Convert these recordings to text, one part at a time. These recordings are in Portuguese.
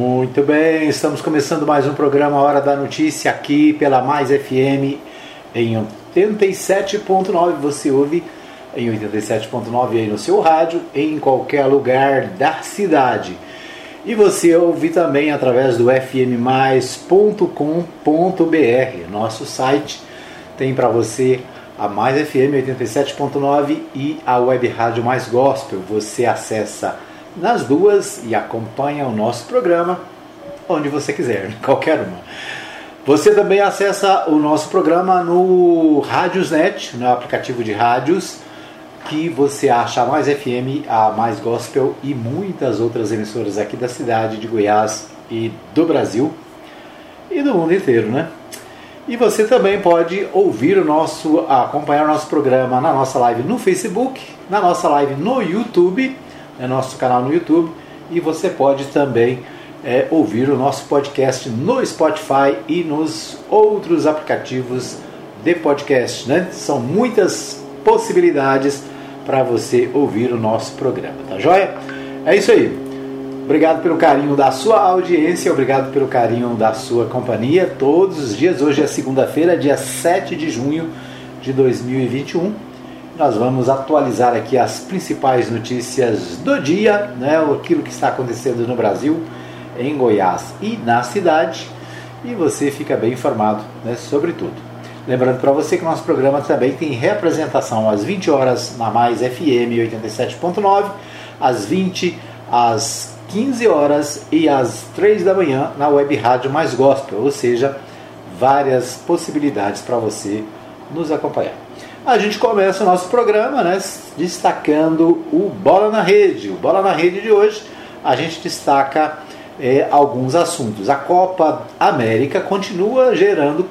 Muito bem, estamos começando mais um programa Hora da Notícia aqui pela Mais FM em 87.9. Você ouve em 87.9 aí no seu rádio, em qualquer lugar da cidade. E você ouve também através do fmmais.com.br, nosso site. Tem para você a Mais FM 87.9 e a Web Rádio Mais Gospel. Você acessa nas duas e acompanha o nosso programa onde você quiser, qualquer uma. Você também acessa o nosso programa no Radiosnet, no aplicativo de rádios, que você acha a Mais FM, a Mais Gospel e muitas outras emissoras aqui da cidade de Goiás e do Brasil e do mundo inteiro, né? E você também pode ouvir o nosso, acompanhar o nosso programa na nossa live no Facebook, na nossa live no YouTube é nosso canal no YouTube e você pode também é, ouvir o nosso podcast no Spotify e nos outros aplicativos de podcast. Né? São muitas possibilidades para você ouvir o nosso programa, tá joia? É isso aí. Obrigado pelo carinho da sua audiência, obrigado pelo carinho da sua companhia todos os dias. Hoje é segunda-feira, dia 7 de junho de 2021 nós vamos atualizar aqui as principais notícias do dia, né, aquilo que está acontecendo no Brasil, em Goiás e na cidade, e você fica bem informado né, sobre tudo. Lembrando para você que nosso programa também tem representação às 20 horas na Mais FM 87.9, às 20, às 15 horas e às 3 da manhã na Web Rádio Mais Gospel, ou seja, várias possibilidades para você nos acompanhar a gente começa o nosso programa né, destacando o Bola na Rede. O Bola na Rede de hoje a gente destaca é, alguns assuntos. A Copa América continua gerando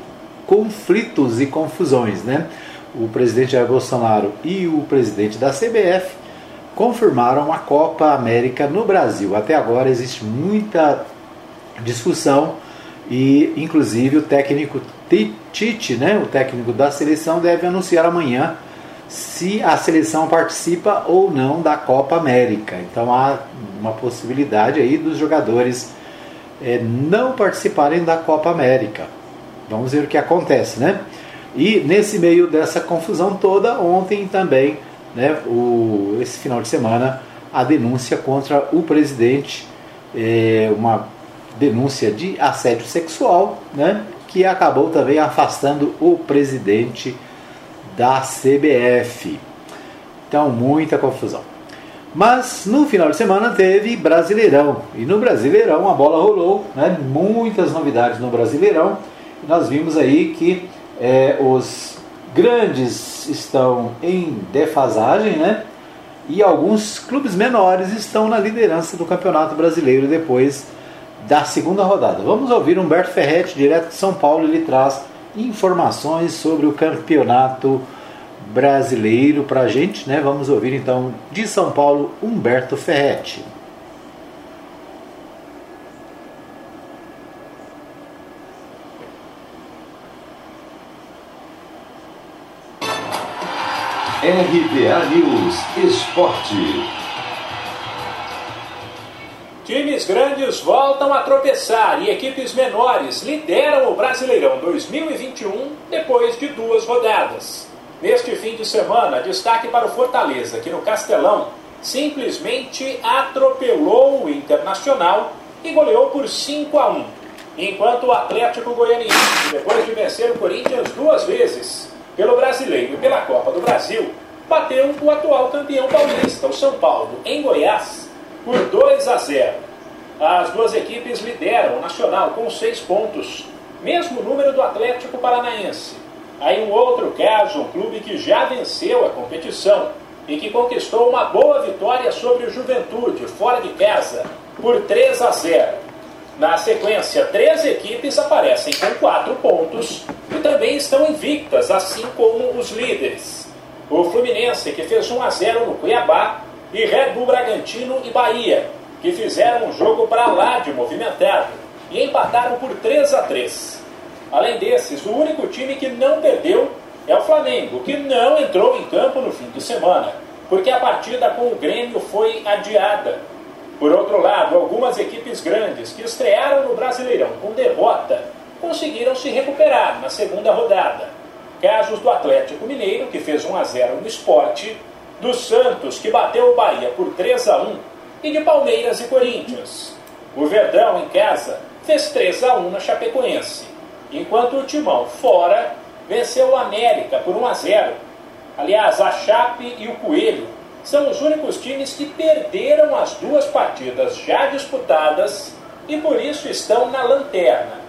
conflitos e confusões. Né? O presidente Jair Bolsonaro e o presidente da CBF confirmaram a Copa América no Brasil. Até agora existe muita discussão e, inclusive, o técnico Tite, né, o técnico da seleção, deve anunciar amanhã se a seleção participa ou não da Copa América. Então há uma possibilidade aí dos jogadores é, não participarem da Copa América. Vamos ver o que acontece, né? E nesse meio dessa confusão toda, ontem também, né, o, esse final de semana, a denúncia contra o presidente, é, uma denúncia de assédio sexual, né, que acabou também afastando o presidente da CBF. Então, muita confusão. Mas no final de semana teve Brasileirão. E no Brasileirão a bola rolou, né? muitas novidades no Brasileirão. Nós vimos aí que é, os grandes estão em defasagem, né? E alguns clubes menores estão na liderança do Campeonato Brasileiro depois da segunda rodada. Vamos ouvir Humberto Ferretti, direto de São Paulo, ele traz informações sobre o campeonato brasileiro para a gente, né? Vamos ouvir então de São Paulo Humberto Ferretti. RBA News Esporte. Times grandes voltam a tropeçar e equipes menores lideram o Brasileirão 2021 depois de duas rodadas. Neste fim de semana, destaque para o Fortaleza, que no Castelão simplesmente atropelou o Internacional e goleou por 5 a 1. Enquanto o Atlético Goianiense, depois de vencer o Corinthians duas vezes, pelo Brasileiro e pela Copa do Brasil, bateu o atual campeão paulista, o São Paulo, em Goiás, por 2 a 0. As duas equipes lideram o Nacional com seis pontos, mesmo número do Atlético Paranaense. Aí um outro caso, um clube que já venceu a competição e que conquistou uma boa vitória sobre o Juventude, fora de casa, por 3 a 0. Na sequência, três equipes aparecem com quatro pontos e também estão invictas, assim como os líderes. O Fluminense, que fez 1 a 0 no Cuiabá, e Red Bull Bragantino e Bahia, que fizeram um jogo para lá de movimentado e empataram por 3 a 3. Além desses, o único time que não perdeu é o Flamengo, que não entrou em campo no fim de semana, porque a partida com o Grêmio foi adiada. Por outro lado, algumas equipes grandes que estrearam no Brasileirão com derrota conseguiram se recuperar na segunda rodada. Casos do Atlético Mineiro, que fez 1 a 0 no esporte, do Santos, que bateu o Bahia por 3 a 1 e de Palmeiras e Corinthians. O Verdão, em casa, fez 3 a 1 na Chapecoense, enquanto o Timão, fora, venceu o América por 1 a 0. Aliás, a Chape e o Coelho são os únicos times que perderam as duas partidas já disputadas e por isso estão na lanterna.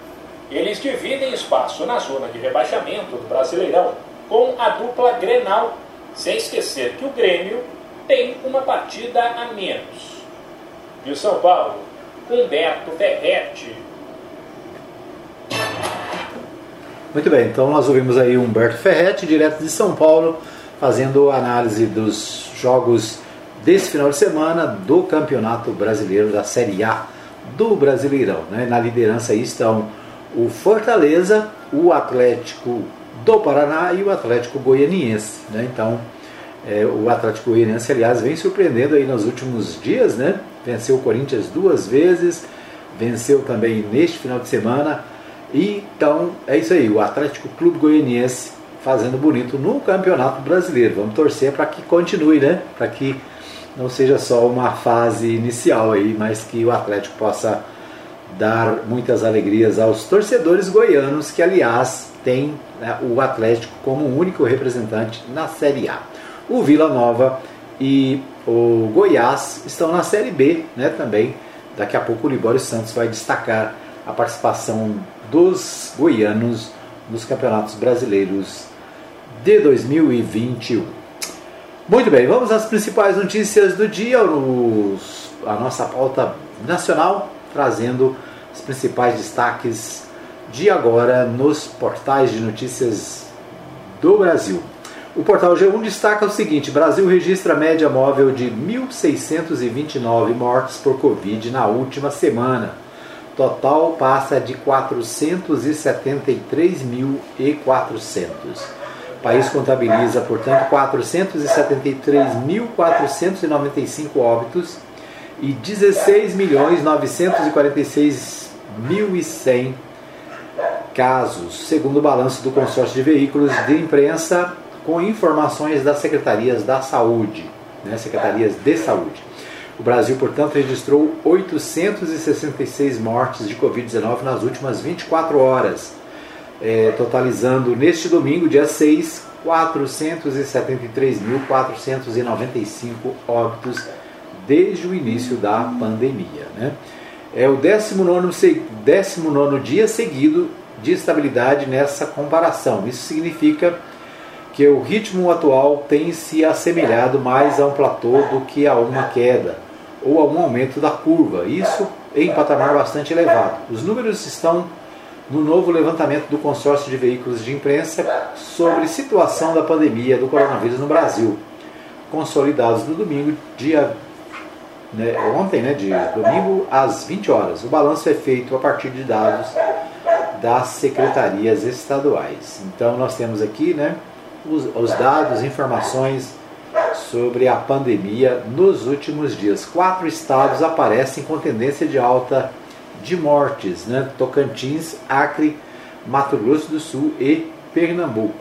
Eles dividem espaço na zona de rebaixamento do Brasileirão com a dupla Grenal, sem esquecer que o Grêmio tem uma partida a menos. De São Paulo, Humberto Ferretti. Muito bem, então nós ouvimos aí Humberto Ferretti, direto de São Paulo, fazendo análise dos jogos desse final de semana do Campeonato Brasileiro da Série A do Brasileirão. Né? Na liderança aí estão o Fortaleza, o Atlético do Paraná e o Atlético Goianiense. Né? Então, é, o Atlético Goianiense, aliás, vem surpreendendo aí nos últimos dias, né? Venceu o Corinthians duas vezes, venceu também neste final de semana. E, então, é isso aí, o Atlético Clube Goianiense fazendo bonito no Campeonato Brasileiro. Vamos torcer para que continue, né? Para que não seja só uma fase inicial aí, mas que o Atlético possa dar muitas alegrias aos torcedores goianos, que aliás tem né, o Atlético como único representante na Série A. O Vila Nova e o Goiás estão na Série B, né? Também daqui a pouco o Libório Santos vai destacar a participação dos goianos nos campeonatos brasileiros de 2021. Muito bem, vamos às principais notícias do dia, os, a nossa pauta nacional, trazendo os principais destaques de agora nos portais de notícias do Brasil. O portal G1 destaca o seguinte: Brasil registra média móvel de 1.629 mortes por Covid na última semana. Total passa de 473.400. O país contabiliza, portanto, 473.495 óbitos e 16.946.100 casos, segundo o balanço do consórcio de veículos de imprensa com informações das secretarias da saúde, né, secretarias de saúde. O Brasil, portanto, registrou 866 mortes de Covid-19 nas últimas 24 horas é, totalizando neste domingo, dia 6, 473.495 óbitos desde o início da pandemia. Né? É o 19, 19 dia seguido de estabilidade nessa comparação. Isso significa que o ritmo atual tem se assemelhado mais a um platô do que a uma queda ou a um aumento da curva. Isso em patamar bastante elevado. Os números estão no novo levantamento do consórcio de veículos de imprensa sobre situação da pandemia do coronavírus no Brasil, consolidados no domingo, dia né, ontem, né, de domingo às 20 horas. O balanço é feito a partir de dados das secretarias estaduais. Então nós temos aqui, né, os, os dados, informações sobre a pandemia nos últimos dias. Quatro estados aparecem com tendência de alta de mortes, né? Tocantins, Acre, Mato Grosso do Sul e Pernambuco.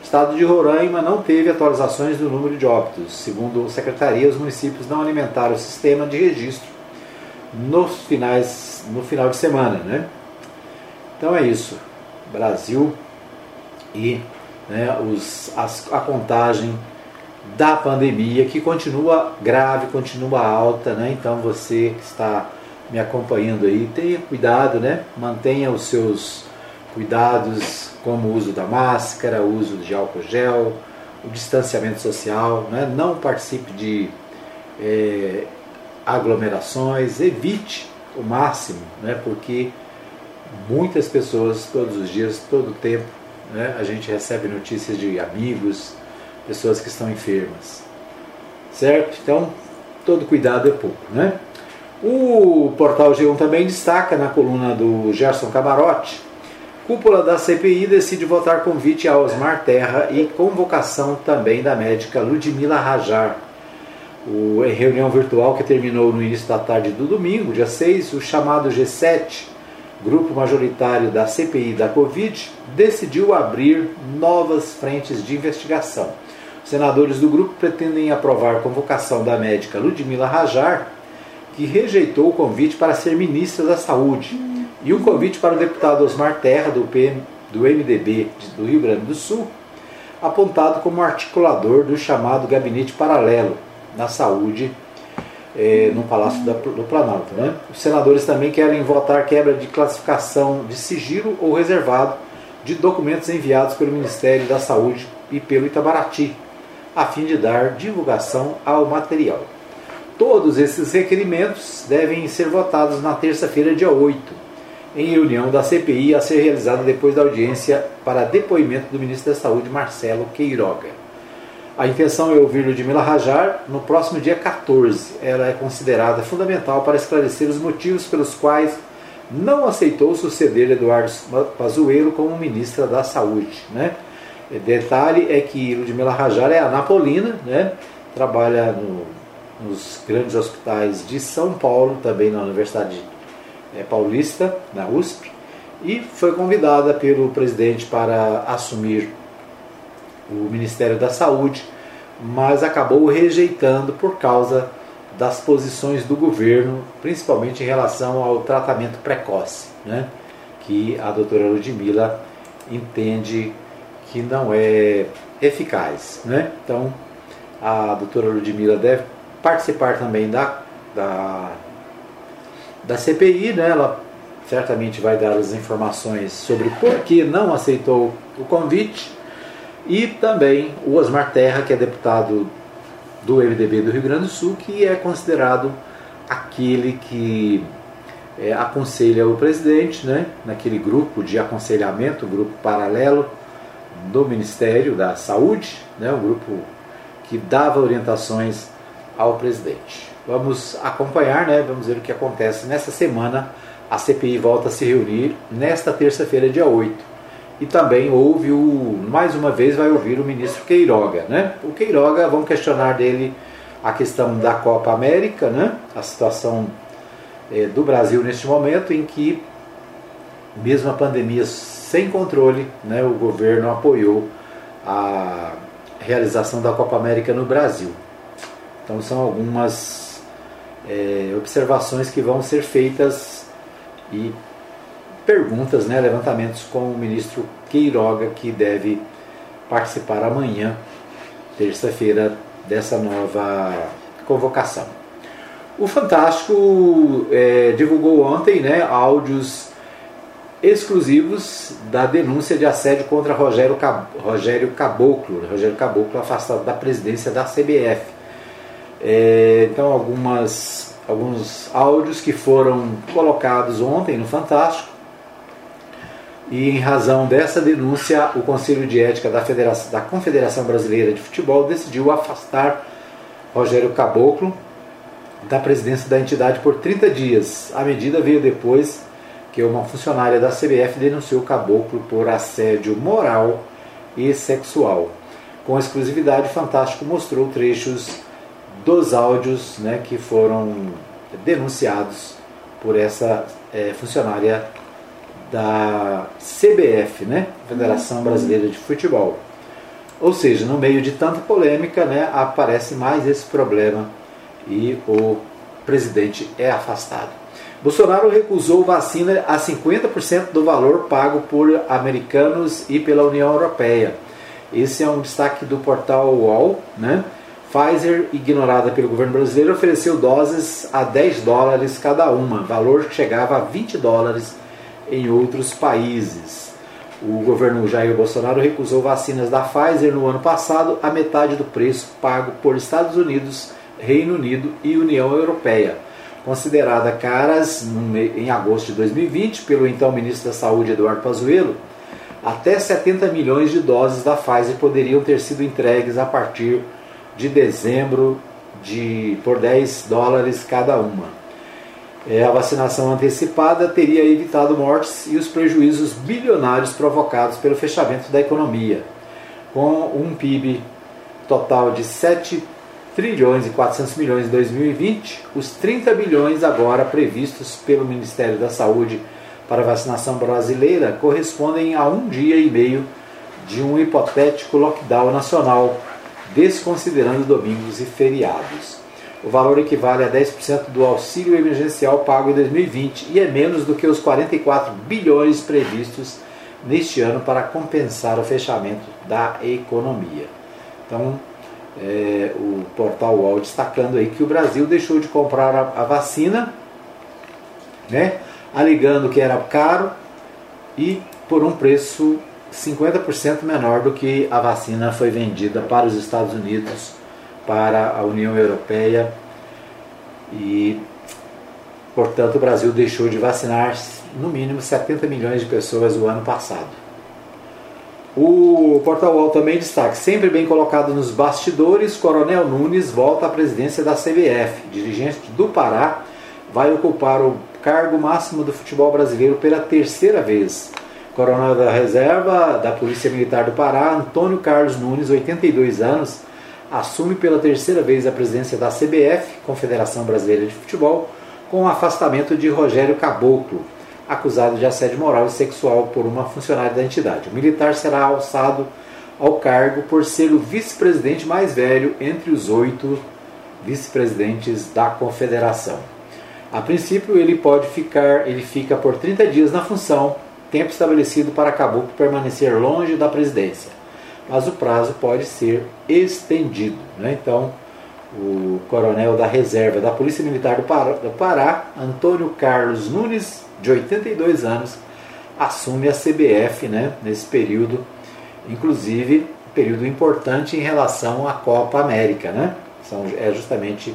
O estado de Roraima não teve atualizações do número de óbitos. Segundo a secretaria, os municípios não alimentaram o sistema de registro nos finais, no final de semana. Né? Então é isso. Brasil e né, os, as, a contagem da pandemia que continua grave, continua alta. Né? Então você que está me acompanhando aí, tenha cuidado, né? Mantenha os seus cuidados, como o uso da máscara, o uso de álcool gel, o distanciamento social, né? não participe de é, aglomerações, evite o máximo, né? porque muitas pessoas, todos os dias, todo o tempo, né? a gente recebe notícias de amigos, pessoas que estão enfermas. Certo? Então, todo cuidado é pouco, né? O portal G1 também destaca na coluna do Gerson Camarote: Cúpula da CPI decide votar convite a Osmar Terra e convocação também da médica Ludmila Rajar. O, em reunião virtual que terminou no início da tarde do domingo, dia 6, o chamado G7, grupo majoritário da CPI da Covid, decidiu abrir novas frentes de investigação. Os senadores do grupo pretendem aprovar a convocação da médica Ludmila Rajar, que rejeitou o convite para ser ministra da Saúde, e o convite para o deputado Osmar Terra, do, PM, do MDB do Rio Grande do Sul, apontado como articulador do chamado Gabinete Paralelo, na saúde é, no Palácio da, do Planalto. Né? Os senadores também querem votar quebra de classificação de sigilo ou reservado de documentos enviados pelo Ministério da Saúde e pelo Itabaraty, a fim de dar divulgação ao material. Todos esses requerimentos devem ser votados na terça-feira, dia 8, em reunião da CPI a ser realizada depois da audiência para depoimento do ministro da Saúde, Marcelo Queiroga. A intenção é ouvir Ludmila Rajar no próximo dia 14. Ela é considerada fundamental para esclarecer os motivos pelos quais não aceitou suceder Eduardo Pazuello como ministra da Saúde. Né? Detalhe é que Ludmila Rajar é anapolina, né? trabalha no, nos grandes hospitais de São Paulo, também na Universidade é, Paulista, na USP, e foi convidada pelo presidente para assumir o Ministério da Saúde, mas acabou rejeitando por causa das posições do governo, principalmente em relação ao tratamento precoce, né? que a doutora Ludmilla entende que não é eficaz. Né? Então, a doutora Ludmilla deve participar também da, da, da CPI, né? ela certamente vai dar as informações sobre por que não aceitou o convite e também o Osmar Terra, que é deputado do MDB do Rio Grande do Sul, que é considerado aquele que é, aconselha o presidente, né, naquele grupo de aconselhamento, grupo paralelo do Ministério da Saúde, né, um grupo que dava orientações ao presidente. Vamos acompanhar, né, vamos ver o que acontece nessa semana. A CPI volta a se reunir nesta terça-feira, dia 8 e também houve o, mais uma vez vai ouvir o ministro Queiroga, né? O Queiroga, vamos questionar dele a questão da Copa América, né? A situação é, do Brasil neste momento em que mesmo a pandemia sem controle, né, o governo apoiou a realização da Copa América no Brasil. Então são algumas é, observações que vão ser feitas e perguntas, né, levantamentos com o ministro Queiroga, que deve participar amanhã, terça-feira, dessa nova convocação. O Fantástico é, divulgou ontem né, áudios exclusivos da denúncia de assédio contra Rogério, Cab Rogério Caboclo, Rogério Caboclo afastado da presidência da CBF. É, então, algumas, alguns áudios que foram colocados ontem no Fantástico e em razão dessa denúncia, o Conselho de Ética da, Federação, da Confederação Brasileira de Futebol decidiu afastar Rogério Caboclo da presidência da entidade por 30 dias. A medida veio depois que uma funcionária da CBF denunciou Caboclo por assédio moral e sexual. Com exclusividade, Fantástico mostrou trechos dos áudios né, que foram denunciados por essa é, funcionária da CBF, né? Federação Brasileira de Futebol. Ou seja, no meio de tanta polêmica, né, aparece mais esse problema e o presidente é afastado. Bolsonaro recusou vacina a 50% do valor pago por americanos e pela União Europeia. Esse é um destaque do portal UOL. Né? Pfizer, ignorada pelo governo brasileiro, ofereceu doses a 10 dólares cada uma, valor que chegava a 20 dólares em outros países. O governo Jair Bolsonaro recusou vacinas da Pfizer no ano passado a metade do preço pago por Estados Unidos, Reino Unido e União Europeia. Considerada caras em agosto de 2020 pelo então ministro da Saúde Eduardo Pazuello, até 70 milhões de doses da Pfizer poderiam ter sido entregues a partir de dezembro de, por 10 dólares cada uma. É, a vacinação antecipada teria evitado mortes e os prejuízos bilionários provocados pelo fechamento da economia. Com um PIB total de 7 trilhões e 400 milhões em 2020, os 30 bilhões agora previstos pelo Ministério da Saúde para a vacinação brasileira correspondem a um dia e meio de um hipotético lockdown nacional, desconsiderando domingos e feriados. O valor equivale a 10% do auxílio emergencial pago em 2020 e é menos do que os 44 bilhões previstos neste ano para compensar o fechamento da economia. Então, é, o portal UOL destacando aí que o Brasil deixou de comprar a, a vacina, né, alegando que era caro e por um preço 50% menor do que a vacina foi vendida para os Estados Unidos, para a União Europeia e, portanto, o Brasil deixou de vacinar no mínimo 70 milhões de pessoas o ano passado. O Portal UOL também destaca, sempre bem colocado nos bastidores, Coronel Nunes volta à presidência da CBF. Dirigente do Pará vai ocupar o cargo máximo do futebol brasileiro pela terceira vez. Coronel da Reserva da Polícia Militar do Pará, Antônio Carlos Nunes, 82 anos, assume pela terceira vez a presidência da CBF, Confederação Brasileira de Futebol, com o afastamento de Rogério Caboclo, acusado de assédio moral e sexual por uma funcionária da entidade. O militar será alçado ao cargo por ser o vice-presidente mais velho entre os oito vice-presidentes da confederação. A princípio, ele pode ficar, ele fica por 30 dias na função, tempo estabelecido para Caboclo permanecer longe da presidência. Mas o prazo pode ser estendido. Né? Então, o coronel da reserva da Polícia Militar do Pará, do Pará Antônio Carlos Nunes de 82 anos, assume a CBF né, nesse período, inclusive período importante em relação à Copa América. Né? São, é justamente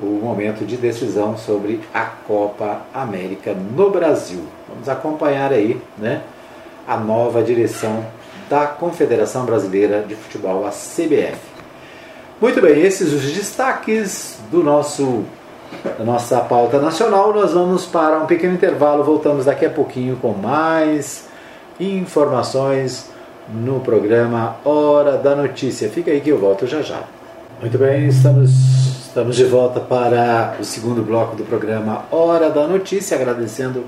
o momento de decisão sobre a Copa América no Brasil. Vamos acompanhar aí né, a nova direção da Confederação Brasileira de Futebol, a CBF. Muito bem, esses os destaques do nosso da nossa pauta nacional. Nós vamos para um pequeno intervalo, voltamos daqui a pouquinho com mais informações no programa Hora da Notícia. Fica aí que eu volto já já. Muito bem, estamos, estamos de volta para o segundo bloco do programa Hora da Notícia, agradecendo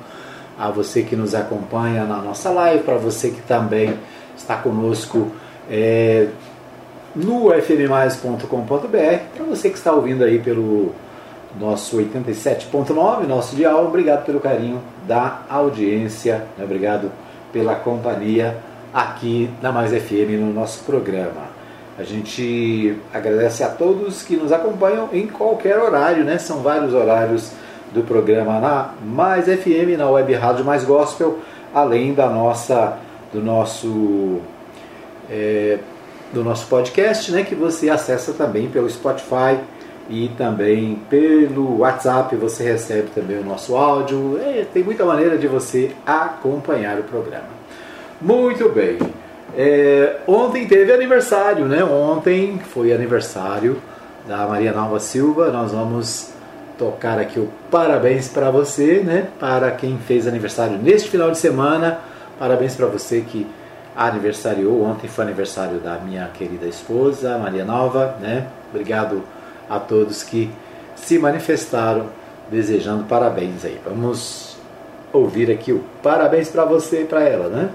a você que nos acompanha na nossa live, para você que também está conosco é, no fmmais.com.br, para você que está ouvindo aí pelo nosso 87.9, nosso dial. Obrigado pelo carinho da audiência, né? obrigado pela companhia aqui na Mais FM no nosso programa. A gente agradece a todos que nos acompanham em qualquer horário, né? São vários horários do programa na Mais FM, na Web Rádio Mais Gospel, além da nossa, do nosso é, do nosso podcast, né? Que você acessa também pelo Spotify e também pelo WhatsApp você recebe também o nosso áudio. É, tem muita maneira de você acompanhar o programa. Muito bem. É, ontem teve aniversário, né? Ontem foi aniversário da Maria Nova Silva. Nós vamos tocar aqui o parabéns para você, né? Para quem fez aniversário neste final de semana. Parabéns para você que aniversariou. Ontem foi aniversário da minha querida esposa, Maria Nova, né? Obrigado a todos que se manifestaram desejando parabéns aí. Vamos ouvir aqui o parabéns para você e para ela, né?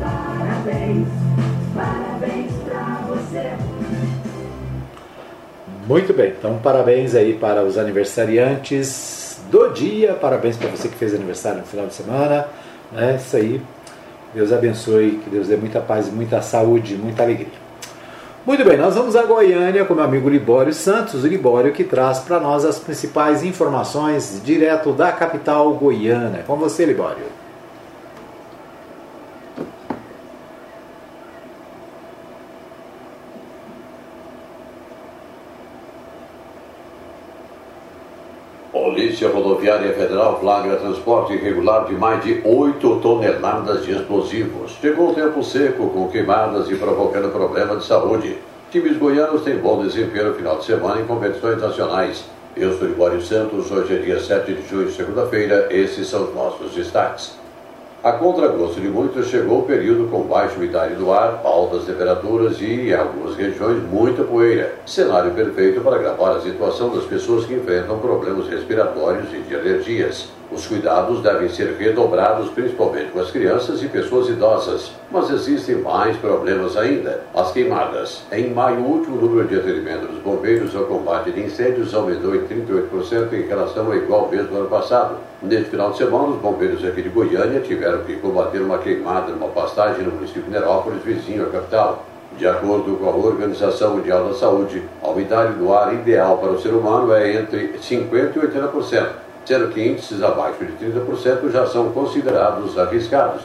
Parabéns, parabéns para você. Muito bem, então parabéns aí para os aniversariantes do dia, parabéns para você que fez aniversário no final de semana, né? Isso aí Deus abençoe, que Deus dê muita paz, muita saúde, muita alegria. Muito bem, nós vamos a Goiânia com meu amigo Libório Santos, o Libório que traz para nós as principais informações direto da capital goiana. Com você, Libório. Polícia Rodoviária Federal flagra transporte irregular de mais de 8 toneladas de explosivos. Chegou o tempo seco, com queimadas e provocando problema de saúde. Times goianos têm bom desempenho no final de semana em competições nacionais. Eu sou Libório Santos, hoje é dia 7 de junho, segunda-feira, esses são os nossos destaques. A contragosto de muitos, chegou o período com baixa umidade do ar, altas temperaturas e, em algumas regiões, muita poeira. Cenário perfeito para gravar a situação das pessoas que enfrentam problemas respiratórios e de alergias. Os cuidados devem ser redobrados, principalmente com as crianças e pessoas idosas. Mas existem mais problemas ainda. As queimadas. Em maio último, o número de atendimento dos bombeiros ao combate de incêndios aumentou em 38% em relação ao igual mês do ano passado. Neste final de semana, os bombeiros aqui de Goiânia tiveram que combater uma queimada numa pastagem no município de Nerópolis, vizinho à capital. De acordo com a Organização Mundial da Saúde, a umidade do ar ideal para o ser humano é entre 50% e 80%, sendo que índices abaixo de 30% já são considerados arriscados.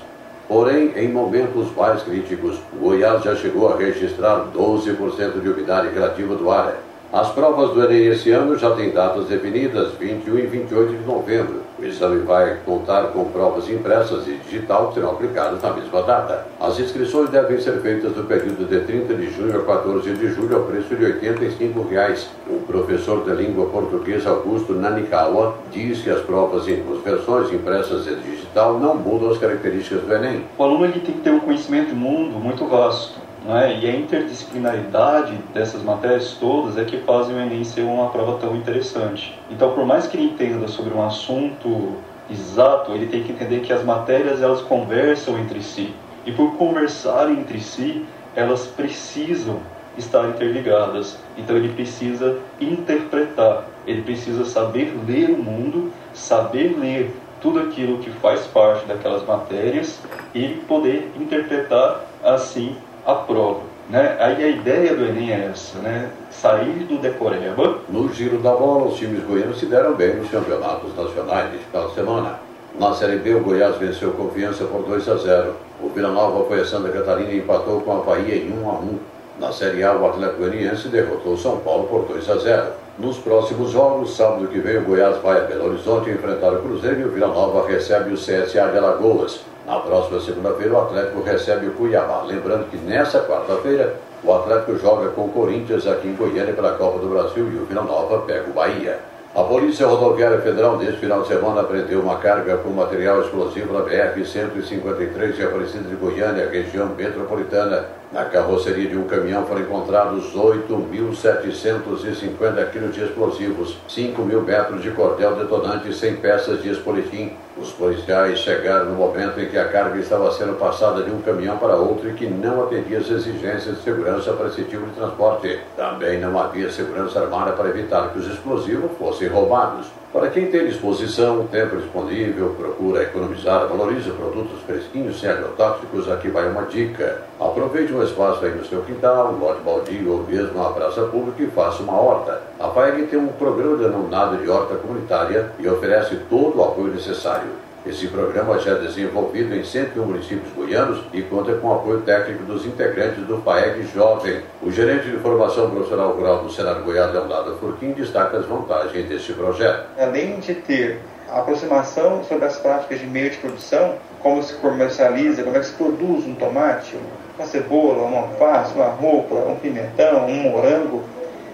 Porém, em momentos mais críticos, Goiás já chegou a registrar 12% de umidade relativa do ar. As provas do Enem esse ano já têm datas definidas, 21 e 28 de novembro. O exame vai contar com provas impressas e digital serão aplicadas na mesma data. As inscrições devem ser feitas no período de 30 de junho a 14 de julho ao preço de 85 reais. O professor de língua portuguesa Augusto Nanikawa diz que as provas em duas versões, impressas e digital, não mudam as características do Enem. O aluno ele tem que ter um conhecimento de mundo muito vasto é? E a interdisciplinaridade dessas matérias todas é que fazem o Enem ser uma prova tão interessante. Então, por mais que ele entenda sobre um assunto exato, ele tem que entender que as matérias elas conversam entre si. E por conversarem entre si, elas precisam estar interligadas. Então ele precisa interpretar, ele precisa saber ler o mundo, saber ler tudo aquilo que faz parte daquelas matérias e poder interpretar assim a prova. Né? Aí a ideia do Enem é essa, né? sair do decoreba. No giro da bola, os times goianos se deram bem nos campeonatos nacionais deste final de semana. Na Série B, o Goiás venceu Confiança por 2 a 0. O Vila Nova foi a Santa Catarina e empatou com a Bahia em 1 a 1. Na Série A, o Atlético Goianiense derrotou São Paulo por 2 a 0. Nos próximos jogos, sábado que vem, o Goiás vai a Belo Horizonte enfrentar o Cruzeiro e o Vila Nova recebe o CSA de Alagoas. Na próxima segunda-feira, o Atlético recebe o Cuiabá. Lembrando que nessa quarta-feira, o Atlético joga com o Corinthians aqui em Goiânia pela Copa do Brasil e o Vila Nova pega o Bahia. A Polícia Rodoviária Federal, neste final de semana, apreendeu uma carga com material explosivo na BR-153 de Aparecida de Goiânia, região metropolitana. Na carroceria de um caminhão foram encontrados 8.750 quilos de explosivos, 5 mil metros de cordel detonante e 100 peças de espolitim. Os policiais chegaram no momento em que a carga estava sendo passada de um caminhão para outro e que não atendia as exigências de segurança para esse tipo de transporte. Também não havia segurança armada para evitar que os explosivos fossem roubados. Para quem tem disposição, tempo disponível, procura economizar, valoriza produtos fresquinhos sem agrotóxicos, aqui vai uma dica. Aproveite um espaço aí no seu quintal, um lote baldio ou mesmo uma praça pública e faça uma horta. A FAEG tem um programa denominado de horta comunitária e oferece todo o apoio necessário. Esse programa já é desenvolvido em 101 municípios goianos e conta com o apoio técnico dos integrantes do FAEG Jovem. O gerente de formação profissional rural do Senado Goiás, Leonardo Furquim, destaca as vantagens deste projeto. Além de ter a aproximação sobre as práticas de meio de produção, como se comercializa, como é que se produz um tomate, uma cebola, uma alface, uma rúcula, um pimentão, um morango,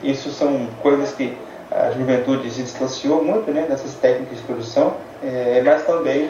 isso são coisas que a juventude se distanciou muito né, dessas técnicas de produção, é, mas também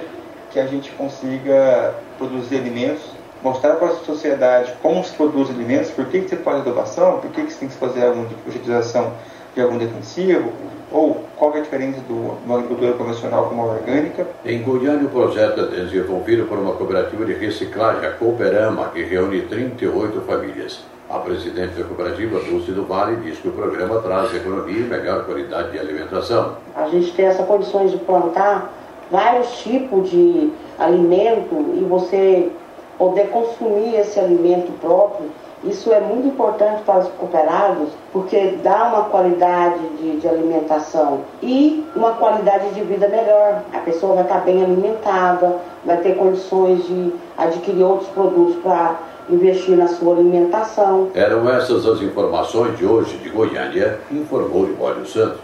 que a gente consiga produzir alimentos, mostrar para a sociedade como se produz alimentos, por que, que você faz adubação, por que, que você tem que fazer algum tipo de utilização de algum defensivo, ou qual é a diferença do, uma agricultura convencional com uma orgânica. Em Goiânia, o projeto é desenvolvido por uma cooperativa de reciclagem, a Cooperama, que reúne 38 famílias. A presidente da cooperativa, Dulce do Vale, diz que o programa traz economia e melhor qualidade de alimentação. A gente tem essas condições de plantar vários tipos de alimento e você poder consumir esse alimento próprio, isso é muito importante para os cooperados, porque dá uma qualidade de, de, alimentação e uma qualidade de vida melhor. A pessoa vai estar bem alimentada, vai ter condições de adquirir outros produtos para investir na sua alimentação. Eram essas as informações de hoje de Goiânia, informou Libório Santos.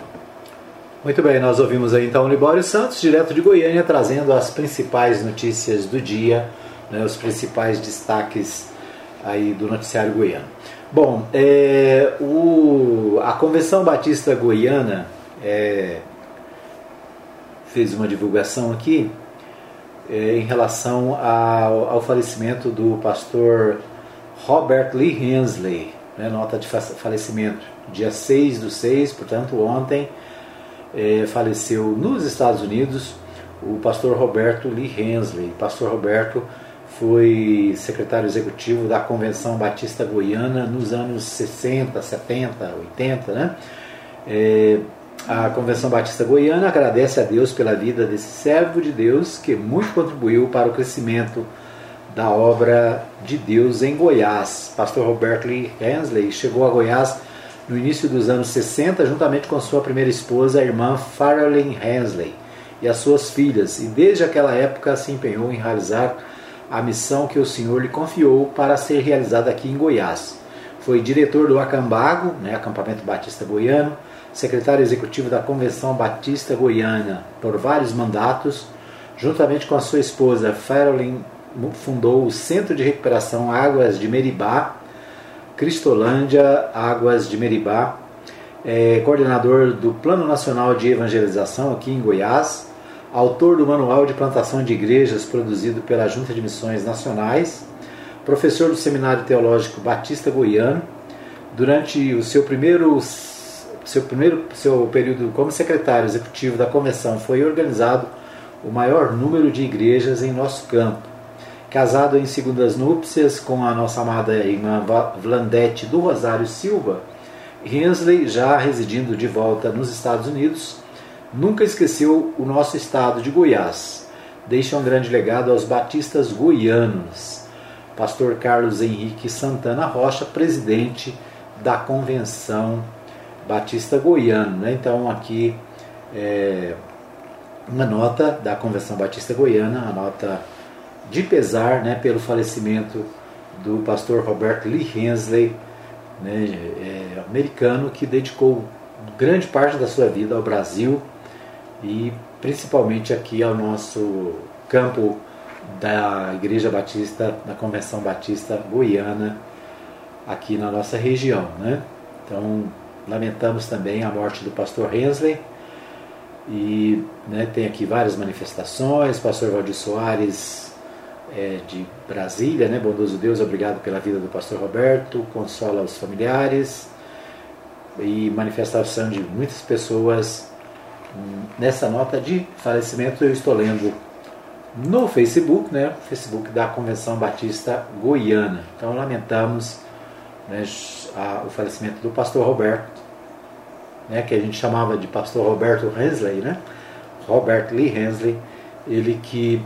Muito bem, nós ouvimos aí então o Libório Santos, direto de Goiânia, trazendo as principais notícias do dia, né, os principais destaques aí do noticiário goiano. Bom, é, o, a Convenção Batista Goiana é, fez uma divulgação aqui é, em relação ao, ao, falecimento do pastor Robert Lee Hensley, né, nota de falecimento, dia 6 do 6, portanto ontem, é, faleceu nos Estados Unidos o pastor Roberto Lee Hensley. Pastor Roberto foi secretário executivo da Convenção Batista Goiana nos anos 60, 70, 80, né? É, a Convenção Batista Goiana agradece a Deus pela vida desse servo de Deus que muito contribuiu para o crescimento da obra de Deus em Goiás. Pastor Roberto Lee Hensley chegou a Goiás no início dos anos 60, juntamente com sua primeira esposa, a irmã Farrelyn Hensley, e as suas filhas, e desde aquela época se empenhou em realizar a missão que o Senhor lhe confiou para ser realizada aqui em Goiás. Foi diretor do Acambago, né, Acampamento Batista Goiano, secretário executivo da Convenção Batista Goiana por vários mandatos, juntamente com a sua esposa Farrelyn, fundou o Centro de Recuperação Águas de Meribá, Cristolândia Águas de Meribá, é coordenador do Plano Nacional de Evangelização aqui em Goiás, autor do Manual de Plantação de Igrejas produzido pela Junta de Missões Nacionais, professor do Seminário Teológico Batista Goiano. Durante o seu primeiro seu primeiro seu período como secretário executivo da convenção foi organizado o maior número de igrejas em nosso campo. Casado em segundas núpcias com a nossa amada irmã Vlandete do Rosário Silva, Hensley, já residindo de volta nos Estados Unidos, nunca esqueceu o nosso estado de Goiás. Deixa um grande legado aos batistas goianos. Pastor Carlos Henrique Santana Rocha, presidente da Convenção Batista Goiano. Né? Então, aqui é uma nota da Convenção Batista Goiana, a nota de pesar né, pelo falecimento do pastor Roberto Lee Hensley né, é, americano que dedicou grande parte da sua vida ao Brasil e principalmente aqui ao nosso campo da Igreja Batista, da Convenção Batista Goiana, aqui na nossa região. Né? Então, lamentamos também a morte do pastor Hensley. E né, tem aqui várias manifestações. Pastor Valdir Soares é, de Brasília, né? Bondoso Deus, obrigado pela vida do pastor Roberto, consola os familiares e manifestação de muitas pessoas nessa nota de falecimento eu estou lendo no Facebook, né? Facebook da Convenção Batista Goiana. Então lamentamos né, a, o falecimento do pastor Roberto, né, que a gente chamava de pastor Roberto Hensley, né? Robert Lee Hensley, ele que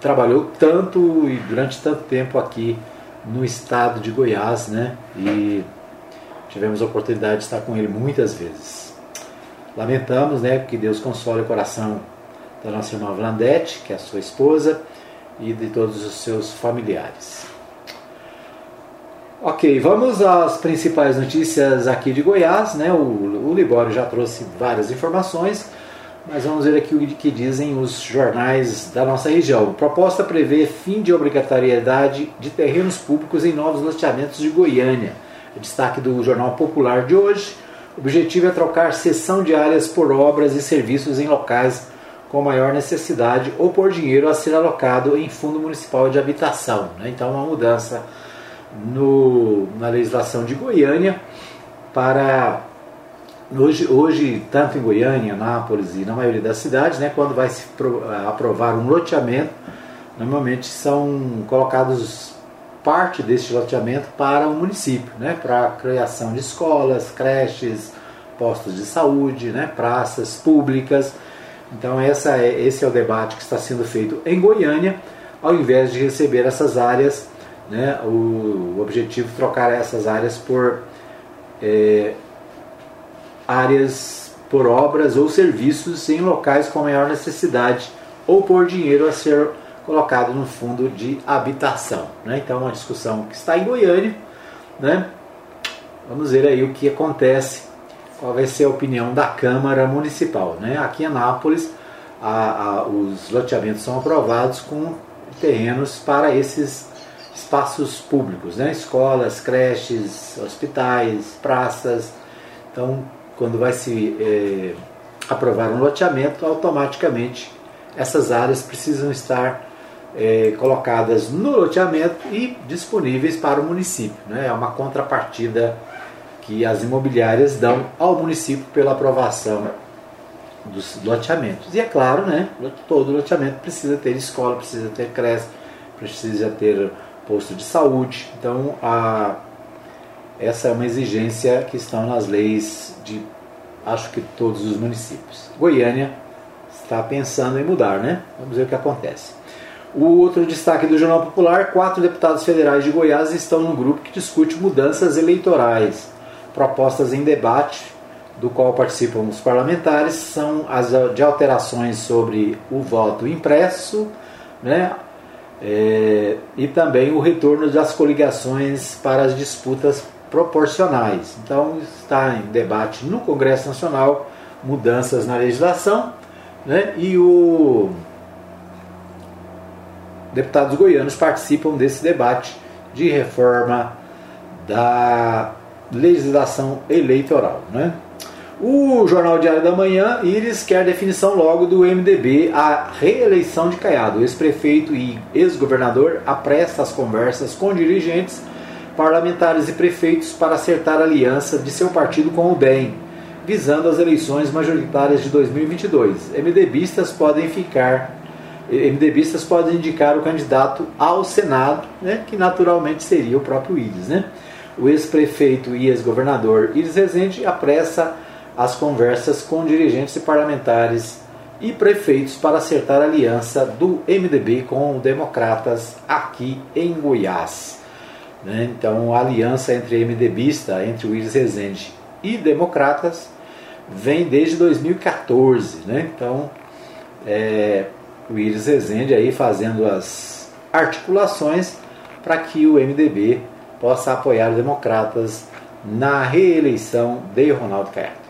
trabalhou tanto e durante tanto tempo aqui no estado de Goiás, né? E tivemos a oportunidade de estar com ele muitas vezes. Lamentamos, né, que Deus console o coração da nossa irmã Vlandete, que é a sua esposa, e de todos os seus familiares. Ok, vamos às principais notícias aqui de Goiás, né? O, o Libório já trouxe várias informações. Mas vamos ver aqui o que dizem os jornais da nossa região. Proposta prevê fim de obrigatoriedade de terrenos públicos em novos loteamentos de Goiânia. Destaque do Jornal Popular de hoje. O objetivo é trocar cessão de áreas por obras e serviços em locais com maior necessidade ou por dinheiro a ser alocado em Fundo Municipal de Habitação. Né? Então, uma mudança no, na legislação de Goiânia para Hoje, hoje, tanto em Goiânia, Anápolis e na maioria das cidades, né, quando vai se aprovar um loteamento, normalmente são colocados parte deste loteamento para o município, né, para a criação de escolas, creches, postos de saúde, né, praças públicas. Então essa é, esse é o debate que está sendo feito em Goiânia, ao invés de receber essas áreas, né, o, objetivo é trocar essas áreas por é, áreas por obras ou serviços em locais com maior necessidade ou por dinheiro a ser colocado no fundo de habitação. Né? Então, uma discussão que está em Goiânia. Né? Vamos ver aí o que acontece, qual vai ser a opinião da Câmara Municipal. Né? Aqui em Anápolis, a, a, os loteamentos são aprovados com terrenos para esses espaços públicos, né? escolas, creches, hospitais, praças. Então, quando vai se é, aprovar um loteamento, automaticamente essas áreas precisam estar é, colocadas no loteamento e disponíveis para o município. Né? É uma contrapartida que as imobiliárias dão ao município pela aprovação dos loteamentos. E é claro, né, todo loteamento precisa ter escola, precisa ter creche, precisa ter posto de saúde. Então, a, essa é uma exigência que estão nas leis de, acho que todos os municípios. Goiânia está pensando em mudar, né? Vamos ver o que acontece. O outro destaque do Jornal Popular: quatro deputados federais de Goiás estão no grupo que discute mudanças eleitorais. Propostas em debate, do qual participam os parlamentares, são as de alterações sobre o voto impresso, né? É, e também o retorno das coligações para as disputas proporcionais. Então está em debate no Congresso Nacional mudanças na legislação, né? E o deputados goianos participam desse debate de reforma da legislação eleitoral, né? O Jornal Diário da Manhã, Iris quer definição logo do MDB a reeleição de Caiado. Ex-prefeito e ex-governador apresta as conversas com dirigentes parlamentares e prefeitos para acertar a aliança de seu partido com o DEM, visando as eleições majoritárias de 2022. MDBistas podem ficar MDBistas podem indicar o candidato ao Senado, né, que naturalmente seria o próprio Iris. Né? O ex-prefeito e ex-governador Iris Rezende apressa as conversas com dirigentes parlamentares e prefeitos para acertar a aliança do MDB com democratas aqui em Goiás. Né? Então, a aliança entre MDBista, entre o Iris Rezende e democratas, vem desde 2014. Né? Então, é, o Iris Rezende aí fazendo as articulações para que o MDB possa apoiar os democratas na reeleição de Ronaldo Caiado.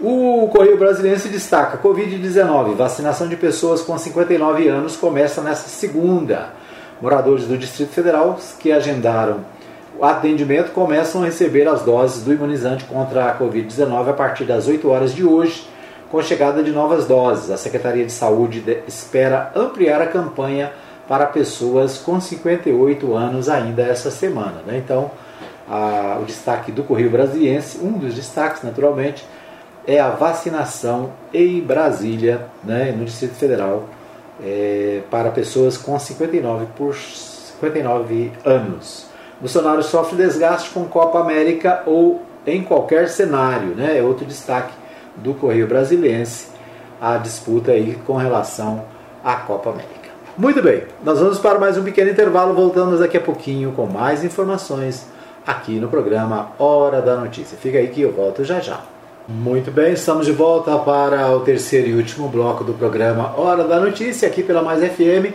O Correio Brasileiro destaca: Covid-19, vacinação de pessoas com 59 anos começa nesta segunda. Moradores do Distrito Federal que agendaram o atendimento começam a receber as doses do imunizante contra a Covid-19 a partir das 8 horas de hoje, com a chegada de novas doses. A Secretaria de Saúde espera ampliar a campanha para pessoas com 58 anos ainda essa semana. Né? Então, a, o destaque do Correio Brasiliense, um dos destaques, naturalmente, é a vacinação em Brasília, né, no Distrito Federal, é, para pessoas com 59, por 59 anos. Bolsonaro sofre desgaste com Copa América ou em qualquer cenário, né, é outro destaque do Correio Brasiliense, a disputa aí com relação à Copa América. Muito bem, nós vamos para mais um pequeno intervalo, voltamos daqui a pouquinho com mais informações aqui no programa Hora da Notícia. Fica aí que eu volto já já. Muito bem, estamos de volta para o terceiro e último bloco do programa Hora da Notícia, aqui pela Mais FM.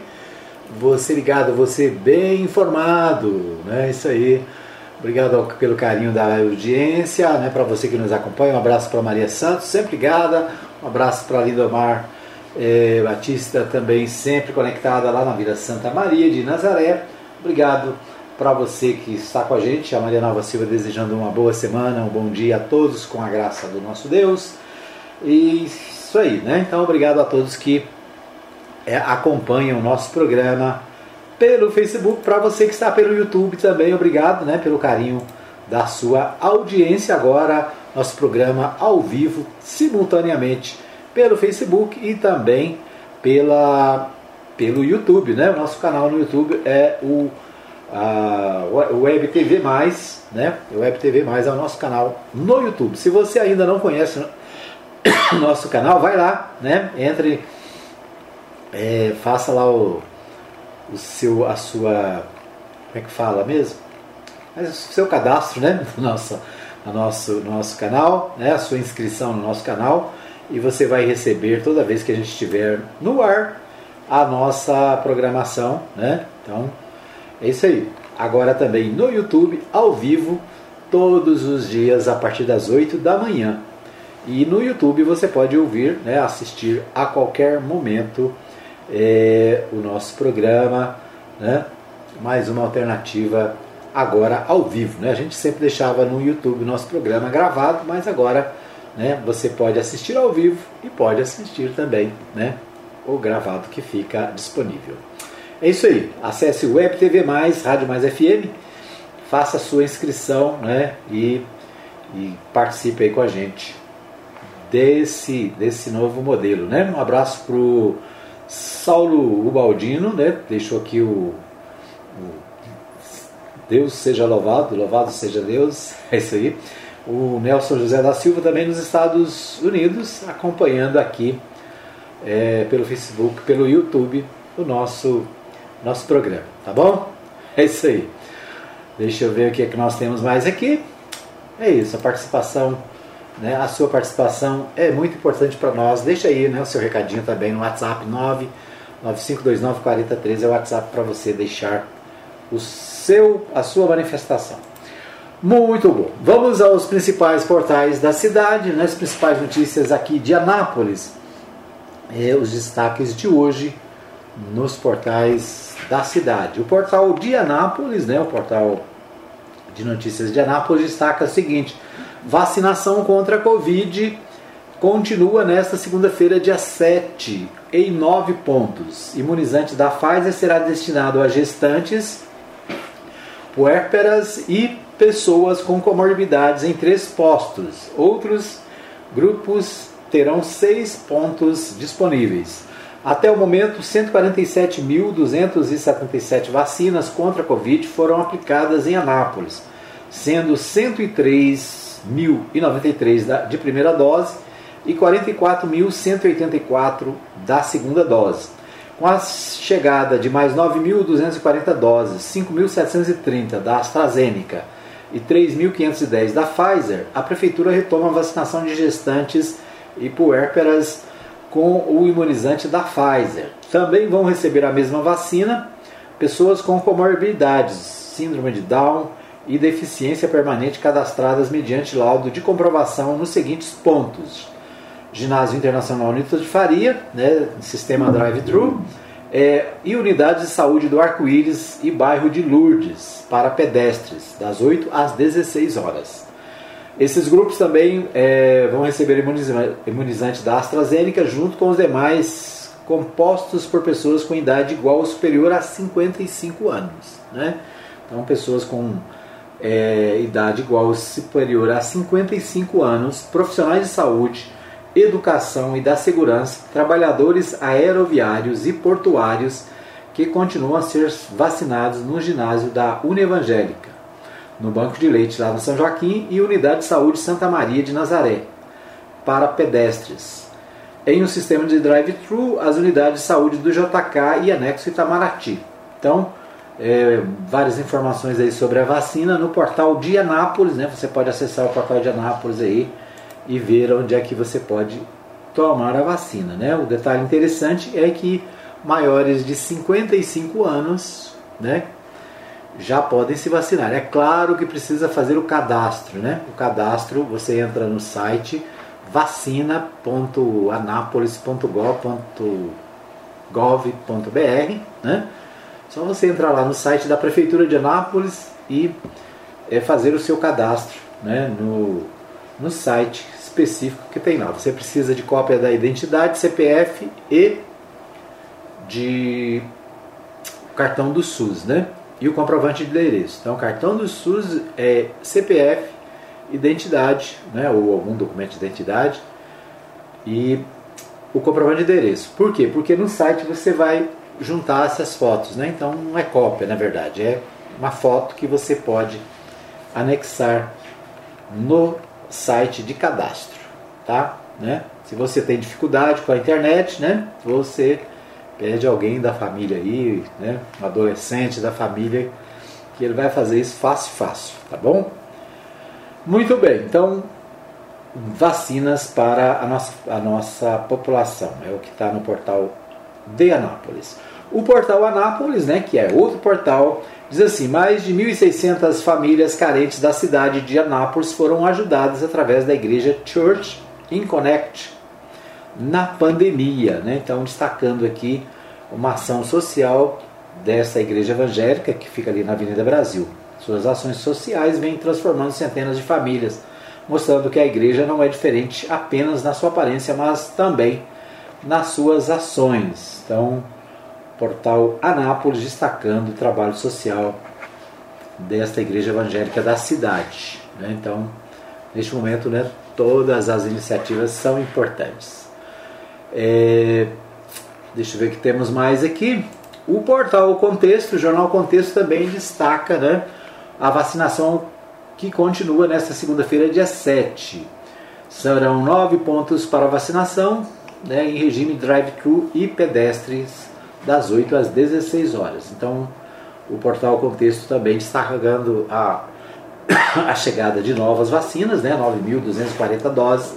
Você ligado, você bem informado, né? Isso aí. Obrigado pelo carinho da audiência, né? Para você que nos acompanha, um abraço para Maria Santos, sempre ligada. Um abraço para Lindomar eh, Batista, também sempre conectada lá na Vila Santa Maria de Nazaré. Obrigado para você que está com a gente, a Maria Nova Silva desejando uma boa semana, um bom dia a todos com a graça do nosso Deus. E isso aí, né? Então, obrigado a todos que é, acompanham o nosso programa pelo Facebook. Para você que está pelo YouTube também, obrigado né, pelo carinho da sua audiência. Agora, nosso programa ao vivo, simultaneamente pelo Facebook e também pela, pelo YouTube. Né? O nosso canal no YouTube é o a Web TV Mais, né? Web TV Mais é o nosso canal no YouTube. Se você ainda não conhece o nosso canal, vai lá, né? Entre, é, faça lá o, o seu, a sua, como é que fala mesmo? O seu cadastro, né? No nosso, no nosso, nosso canal, né? A sua inscrição no nosso canal e você vai receber toda vez que a gente estiver no ar a nossa programação, né? Então é isso aí. Agora também no YouTube, ao vivo, todos os dias a partir das 8 da manhã. E no YouTube você pode ouvir, né, assistir a qualquer momento é, o nosso programa, né, mais uma alternativa agora ao vivo. Né? A gente sempre deixava no YouTube o nosso programa gravado, mas agora né, você pode assistir ao vivo e pode assistir também né, o gravado que fica disponível. É isso aí. Acesse Web TV Mais, Rádio Mais FM, faça a sua inscrição né, e, e participe aí com a gente desse, desse novo modelo. Né? Um abraço para o Saulo Ubaldino, né? deixou aqui o, o Deus seja louvado, louvado seja Deus, é isso aí. O Nelson José da Silva também nos Estados Unidos, acompanhando aqui é, pelo Facebook, pelo YouTube, o nosso, nosso programa, tá bom? É isso aí. Deixa eu ver o que é que nós temos mais aqui. É isso, a participação, né, a sua participação é muito importante para nós. Deixa aí né, o seu recadinho também no WhatsApp 995294013 é o WhatsApp para você deixar o seu, a sua manifestação. Muito bom. Vamos aos principais portais da cidade, né, as principais notícias aqui de Anápolis. É, os destaques de hoje nos portais da cidade. O portal de Anápolis, né, o portal de notícias de Anápolis, destaca o seguinte: vacinação contra a Covid continua nesta segunda-feira, dia 7, em nove pontos. Imunizante da Pfizer será destinado a gestantes, puérperas e pessoas com comorbidades em três postos. Outros grupos terão seis pontos disponíveis. Até o momento, 147.277 vacinas contra a Covid foram aplicadas em Anápolis, sendo 103.093 de primeira dose e 44.184 da segunda dose. Com a chegada de mais 9.240 doses, 5.730 da AstraZeneca e 3.510 da Pfizer, a Prefeitura retoma a vacinação de gestantes e puérperas com o imunizante da Pfizer. Também vão receber a mesma vacina pessoas com comorbidades, síndrome de Down e deficiência permanente cadastradas mediante laudo de comprovação nos seguintes pontos: Ginásio Internacional Nito de Faria, né, sistema drive-thru, é, e unidades de saúde do Arco-Íris e bairro de Lourdes para pedestres, das 8 às 16 horas. Esses grupos também é, vão receber imunizante da AstraZeneca junto com os demais compostos por pessoas com idade igual ou superior a 55 anos. Né? Então, pessoas com é, idade igual ou superior a 55 anos, profissionais de saúde, educação e da segurança, trabalhadores aeroviários e portuários que continuam a ser vacinados no ginásio da Unevangélica no Banco de Leite lá no São Joaquim e Unidade de Saúde Santa Maria de Nazaré, para pedestres. Em um sistema de drive-thru, as unidades de saúde do JK e anexo Itamaraty. Então, é, várias informações aí sobre a vacina no portal de Anápolis, né? Você pode acessar o portal de Anápolis aí e ver onde é que você pode tomar a vacina, né? O detalhe interessante é que maiores de 55 anos, né, já podem se vacinar. É claro que precisa fazer o cadastro, né? O cadastro, você entra no site vacina.anapolis.gov.br, né? Só você entrar lá no site da Prefeitura de Anápolis e é, fazer o seu cadastro, né? No, no site específico que tem lá. Você precisa de cópia da identidade, CPF e de cartão do SUS, né? E o comprovante de endereço. Então, cartão do SUS é CPF, identidade, né, ou algum documento de identidade e o comprovante de endereço. Por quê? Porque no site você vai juntar essas fotos, né? Então não é cópia, na verdade, é uma foto que você pode anexar no site de cadastro, tá? Né? Se você tem dificuldade com a internet, né? Você pede alguém da família aí, né, um adolescente da família, que ele vai fazer isso fácil, fácil, tá bom? Muito bem, então vacinas para a nossa, a nossa população, é o que está no portal de Anápolis. O portal Anápolis, né, que é outro portal, diz assim: mais de 1.600 famílias carentes da cidade de Anápolis foram ajudadas através da igreja Church in Connect na pandemia. Né? Então, destacando aqui uma ação social dessa igreja evangélica que fica ali na Avenida Brasil. Suas ações sociais vêm transformando centenas de famílias, mostrando que a igreja não é diferente apenas na sua aparência, mas também nas suas ações. Então, portal Anápolis destacando o trabalho social desta igreja evangélica da cidade. Né? Então, neste momento, né, todas as iniciativas são importantes. É, deixa eu ver o que temos mais aqui. O portal Contexto, o jornal Contexto também destaca né, a vacinação que continua nesta segunda-feira, dia 7. Serão nove pontos para vacinação né, em regime drive-thru e pedestres das 8 às 16 horas. Então, o portal Contexto também destacando a, a chegada de novas vacinas, né, 9.240 doses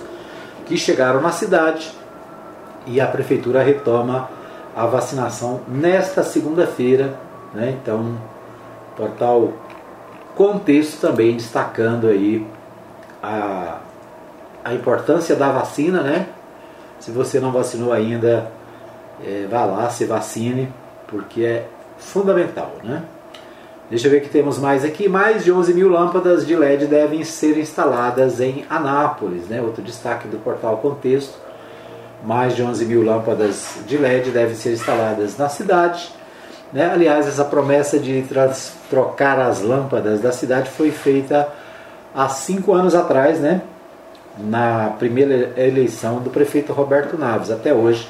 que chegaram na cidade e a prefeitura retoma a vacinação nesta segunda-feira. Né? Então, portal Contexto também destacando aí a, a importância da vacina, né? Se você não vacinou ainda, é, vá lá, se vacine, porque é fundamental, né? Deixa eu ver que temos mais aqui. Mais de 11 mil lâmpadas de LED devem ser instaladas em Anápolis, né? Outro destaque do portal Contexto mais de 11 mil lâmpadas de LED devem ser instaladas na cidade. Né? Aliás, essa promessa de trocar as lâmpadas da cidade foi feita há cinco anos atrás, né? na primeira eleição do prefeito Roberto Naves. Até hoje,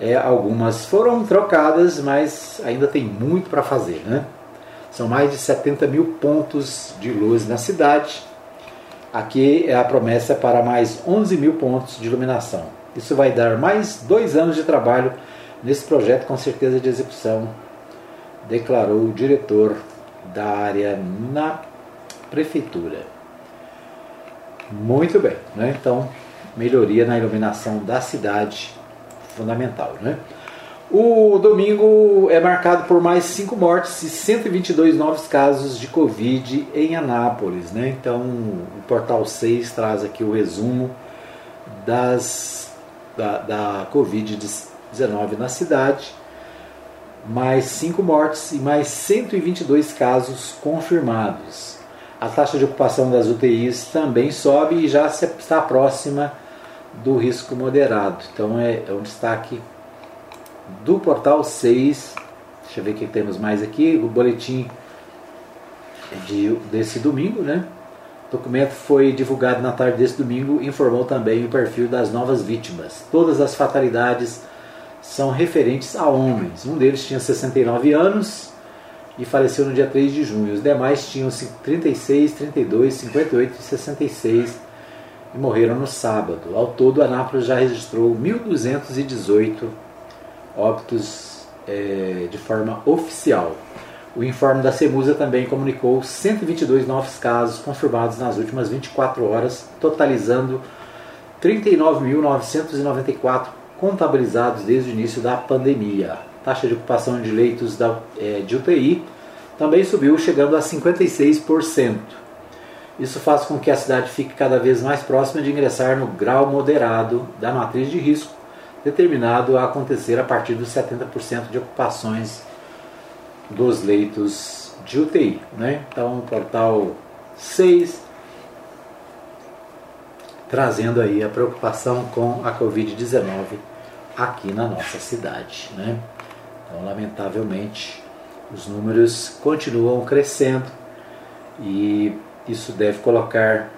é, algumas foram trocadas, mas ainda tem muito para fazer. Né? São mais de 70 mil pontos de luz na cidade. Aqui é a promessa para mais 11 mil pontos de iluminação. Isso vai dar mais dois anos de trabalho nesse projeto, com certeza de execução, declarou o diretor da área na prefeitura. Muito bem, né? então melhoria na iluminação da cidade, fundamental. Né? O domingo é marcado por mais cinco mortes e 122 novos casos de Covid em Anápolis. Né? Então, o Portal 6 traz aqui o resumo das da, da Covid-19 na cidade, mais 5 mortes e mais 122 casos confirmados. A taxa de ocupação das UTIs também sobe e já está próxima do risco moderado. Então é, é um destaque do portal 6. Deixa eu ver o que temos mais aqui. O boletim de, desse domingo, né? O documento foi divulgado na tarde desse domingo e informou também o perfil das novas vítimas. Todas as fatalidades são referentes a homens. Um deles tinha 69 anos e faleceu no dia 3 de junho. Os demais tinham 36, 32, 58 e 66 e morreram no sábado. Ao todo, Anápolis já registrou 1.218 óbitos é, de forma oficial. O informe da CEMUSA também comunicou 122 novos casos confirmados nas últimas 24 horas, totalizando 39.994 contabilizados desde o início da pandemia. Taxa de ocupação de leitos da, é, de UTI também subiu, chegando a 56%. Isso faz com que a cidade fique cada vez mais próxima de ingressar no grau moderado da matriz de risco, determinado a acontecer a partir dos 70% de ocupações dos leitos de UTI. Né? Então, portal 6 trazendo aí a preocupação com a Covid-19 aqui na nossa cidade. Né? Então, lamentavelmente, os números continuam crescendo e isso deve colocar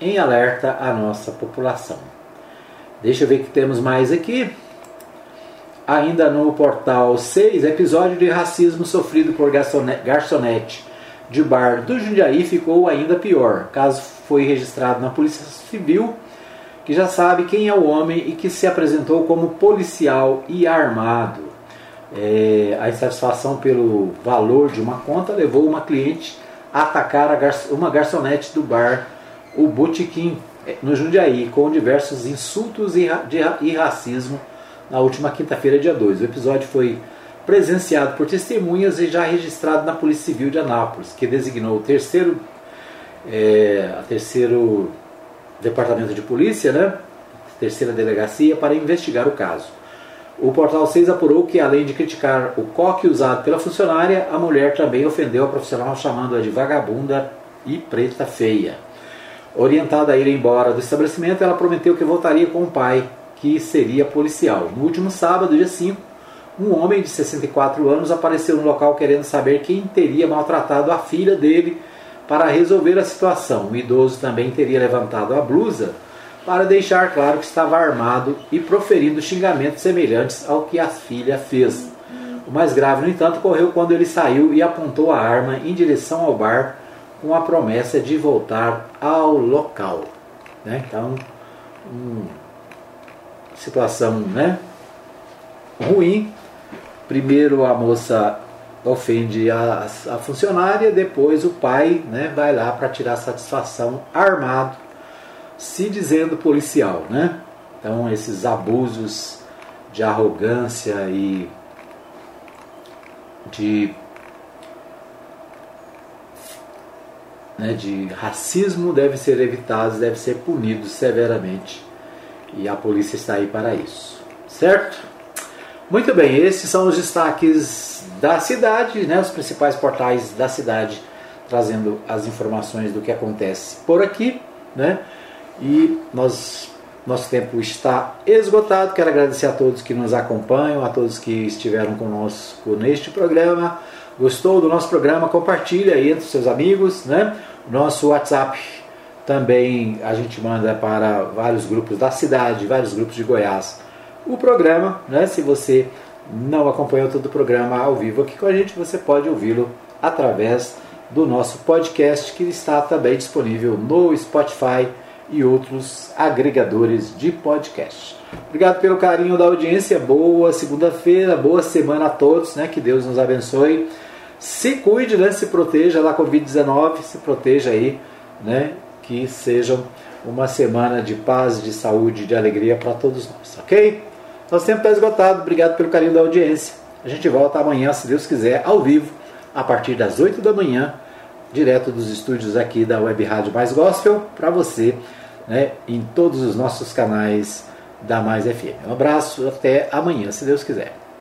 em alerta a nossa população. Deixa eu ver o que temos mais aqui. Ainda no portal 6, episódio de racismo sofrido por garçonete de bar do Jundiaí ficou ainda pior. Caso foi registrado na Polícia Civil, que já sabe quem é o homem e que se apresentou como policial e armado. É, a insatisfação pelo valor de uma conta levou uma cliente a atacar a uma garçonete do bar, o Botequim, no Jundiaí, com diversos insultos e, e racismo na última quinta-feira, dia 2. O episódio foi presenciado por testemunhas e já registrado na Polícia Civil de Anápolis, que designou o terceiro, é, a terceiro departamento de polícia, né, terceira delegacia, para investigar o caso. O Portal 6 apurou que, além de criticar o coque usado pela funcionária, a mulher também ofendeu a profissional chamando-a de vagabunda e preta feia. Orientada a ir embora do estabelecimento, ela prometeu que voltaria com o pai, que seria policial. No último sábado, dia 5, um homem de 64 anos apareceu no local querendo saber quem teria maltratado a filha dele para resolver a situação. O idoso também teria levantado a blusa para deixar claro que estava armado e proferindo xingamentos semelhantes ao que a filha fez. O mais grave, no entanto, ocorreu quando ele saiu e apontou a arma em direção ao bar com a promessa de voltar ao local. Né? Então, uma situação né? ruim. Primeiro a moça ofende a, a funcionária, depois o pai né, vai lá para tirar satisfação armado, se dizendo policial. Né? Então, esses abusos de arrogância e de né, de racismo devem ser evitados, devem ser punidos severamente. E a polícia está aí para isso. Certo? Muito bem, esses são os destaques da cidade, né, os principais portais da cidade, trazendo as informações do que acontece por aqui. Né? E nós, nosso tempo está esgotado. Quero agradecer a todos que nos acompanham, a todos que estiveram conosco neste programa. Gostou do nosso programa? Compartilhe aí entre seus amigos, né? Nosso WhatsApp também a gente manda para vários grupos da cidade, vários grupos de Goiás. O programa, né? Se você não acompanhou todo o programa ao vivo aqui com a gente, você pode ouvi-lo através do nosso podcast que está também disponível no Spotify e outros agregadores de podcast. Obrigado pelo carinho da audiência. Boa segunda-feira, boa semana a todos, né? Que Deus nos abençoe. Se cuide, né? Se proteja da Covid-19, se proteja aí, né? Que sejam uma semana de paz, de saúde, de alegria para todos nós, ok? Nosso tempo está esgotado. Obrigado pelo carinho da audiência. A gente volta amanhã, se Deus quiser, ao vivo, a partir das 8 da manhã, direto dos estúdios aqui da Web Rádio Mais Gospel, para você, né, em todos os nossos canais da Mais FM. Um abraço, até amanhã, se Deus quiser.